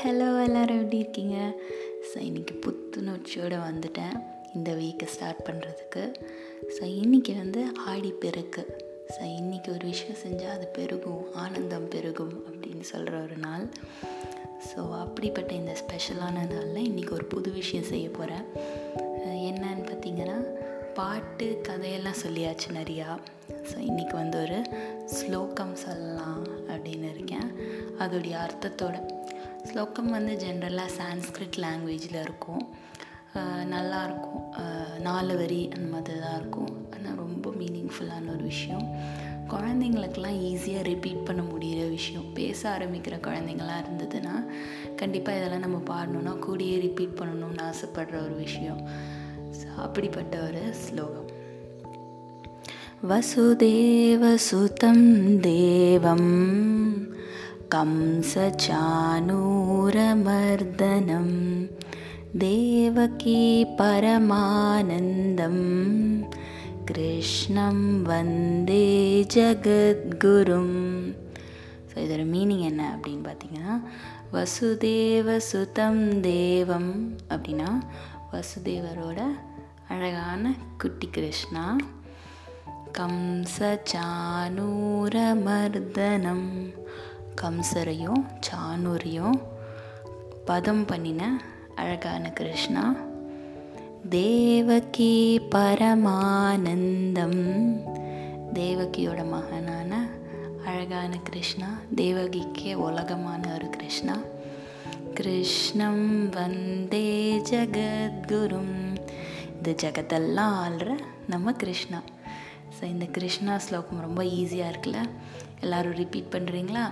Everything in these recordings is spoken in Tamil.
ஹலோ எல்லோரும் எப்படி இருக்கீங்க? ஸோ இன்றைக்கி புத்துணர்ச்சியோடு வந்துட்டேன். இந்த வீக்கை ஸ்டார்ட் பண்ணுறதுக்கு ஸோ இன்றைக்கி வந்து ஆடி பெருக்கு. ஸோ இன்றைக்கி ஒரு விஷயம் செஞ்சால் அது பெருகும் ஆனந்தம் பெருகும் அப்படின்னு சொல்கிற ஒரு நாள். ஸோ அப்படிப்பட்ட இந்த ஸ்பெஷலான நாளில் இன்றைக்கி ஒரு புது விஷயம் செய்ய போகிறேன் என்னன்னு பார்த்தீங்கன்னா பாட்டு கதையெல்லாம் சொல்லியாச்சு நிறையா. ஸோ இன்றைக்கி வந்து ஒரு ஸ்லோகம் சொல்லலாம் அப்படின்னு இருக்கேன். அதோடைய அர்த்தத்தோட ஸ்லோகம் வந்து ஜென்ரலாக சான்ஸ்கிரிட் லாங்குவேஜில் இருக்கும். நல்லாயிருக்கும் நாலு வரி அந்த மாதிரி தான் இருக்கும். ஆனால் ரொம்ப மீனிங்ஃபுல்லான ஒரு விஷயம். குழந்தைங்களுக்கெல்லாம் ஈஸியாக ரிப்பீட் பண்ண முடிகிற விஷயம். பேச ஆரம்பிக்கிற குழந்தைங்களாம் இருந்ததுன்னா கண்டிப்பாக இதெல்லாம் நம்ம பாடணுன்னா கூடியே ரிப்பீட் பண்ணணும்னு ஆசைப்படுற ஒரு விஷயம். ஸோ அப்படிப்பட்ட ஒரு ஸ்லோகம். வசுதேவசுதம் தேவம் कंसचानूरमर्दनं देवकी परमानन्दं கிருஷ்ணம் வந்தே ஜகத்குரும் ஸோ இதோட மீனிங் என்ன அப்படின்னு பார்த்தீங்கன்னா வசுதேவ சுதம் தேவம் அப்படின்னா வசுதேவரோட அழகான குட்டி கிருஷ்ணா கம்சச்சானூரமர்தனம் கம்சரையும் சானூரையும் பதம் பண்ணின அழகான கிருஷ்ணா தேவகி பரமானந்தம். தேவகியோட மகனான அழகான கிருஷ்ணா தேவகிக்கே உலகமான ஒரு கிருஷ்ணா. கிருஷ்ணம் வந்தே ஜகத்குரும். இந்த ஜகத்தெல்லாம் ஆள்ற நம்ம கிருஷ்ணா. ஸோ இந்த கிருஷ்ணா ஸ்லோகம் ரொம்ப ஈஸியாக இருக்குல்ல? எல்லோரும் ரிப்பீட் பண்ணுறீங்களா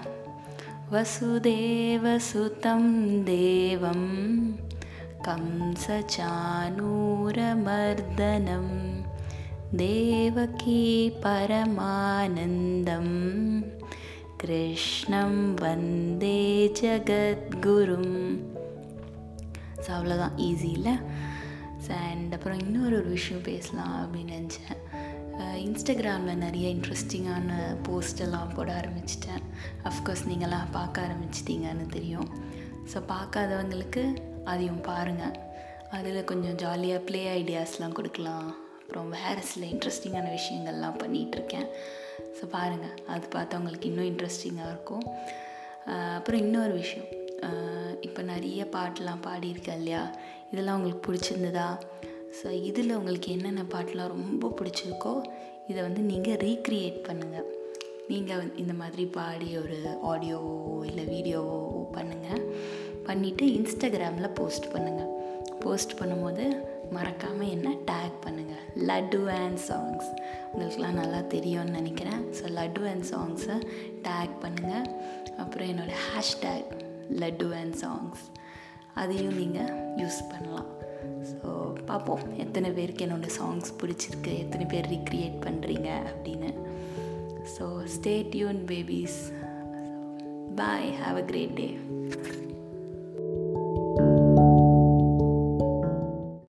வசுதேவசுதம் தேவம் கம்சச்சானூரமர்தனம் தேவகி பரமானந்தம் கிருஷ்ணம் வந்தே ஜகத்குரும் ஸோ அவ்வளோதான் ஈஸி இல்லை? அண்ட் அப்புறம் இன்னொரு ஒரு விஷயம் பேசலாம் அப்படின்னு நினச்சேன். இன்ஸ்டாகிராமில் நிறைய இன்ட்ரெஸ்டிங்கான போஸ்டெல்லாம் போட ஆரம்பிச்சிட்டேன். அஃப்கோர்ஸ் நீங்களாம் பார்க்க ஆரம்பிச்சிட்டிங்கன்னு தெரியும். ஸோ பார்க்காதவங்களுக்கு அதையும் பாருங்கள் அதில் கொஞ்சம் ஜாலியாக ப்ளே ஐடியாஸ்லாம் கொடுக்கலாம். அப்புறம் வேறு சில இன்ட்ரெஸ்டிங்கான விஷயங்கள்லாம் பண்ணிகிட்ருக்கேன் ஸோ பாருங்கள் அது பார்த்தா உங்களுக்கு இன்னும் இன்ட்ரெஸ்டிங்காக இருக்கும். அப்புறம் இன்னொரு விஷயம். இப்போ நிறைய பாட்டெலாம் பாடியிருக்கேன் இல்லையா? இதெல்லாம் உங்களுக்கு பிடிச்சிருந்ததா? ஸோ இதில் உங்களுக்கு என்னென்ன பாட்டெலாம் ரொம்ப பிடிச்சிருக்கோ இதை வந்து நீங்கள் ரீக்ரியேட் பண்ணுங்கள் நீங்கள் இந்த மாதிரி பாடி ஒரு ஆடியோவோ இல்லை வீடியோவோ பண்ணுங்கள் பண்ணிவிட்டு இன்ஸ்டாகிராமில் போஸ்ட் பண்ணுங்கள் போஸ்ட் பண்ணும்போது மறக்காமல் என்ன டேக் பண்ணுங்கள் லட்டு அண்ட் சாங்ஸ் உங்களுக்குலாம் நல்லா தெரியும்னு நினைக்கிறேன். ஸோ லட்டு அண்ட் சாங்ஸை டேக் பண்ணுங்கள் அப்புறம் என்னோடய ஹேஷ்டேக் லட்டு அண்ட் சாங்ஸ் அதையும் நீங்கள் யூஸ் பண்ணலாம். ஸோ பார்ப்போம் எத்தனை பேருக்கு என்னோடய சாங்ஸ் பிடிச்சிருக்கு? எத்தனை பேர் ரீக்ரியேட் பண்ணுறீங்க அப்படின்னு. So stay tuned babies bye have a great day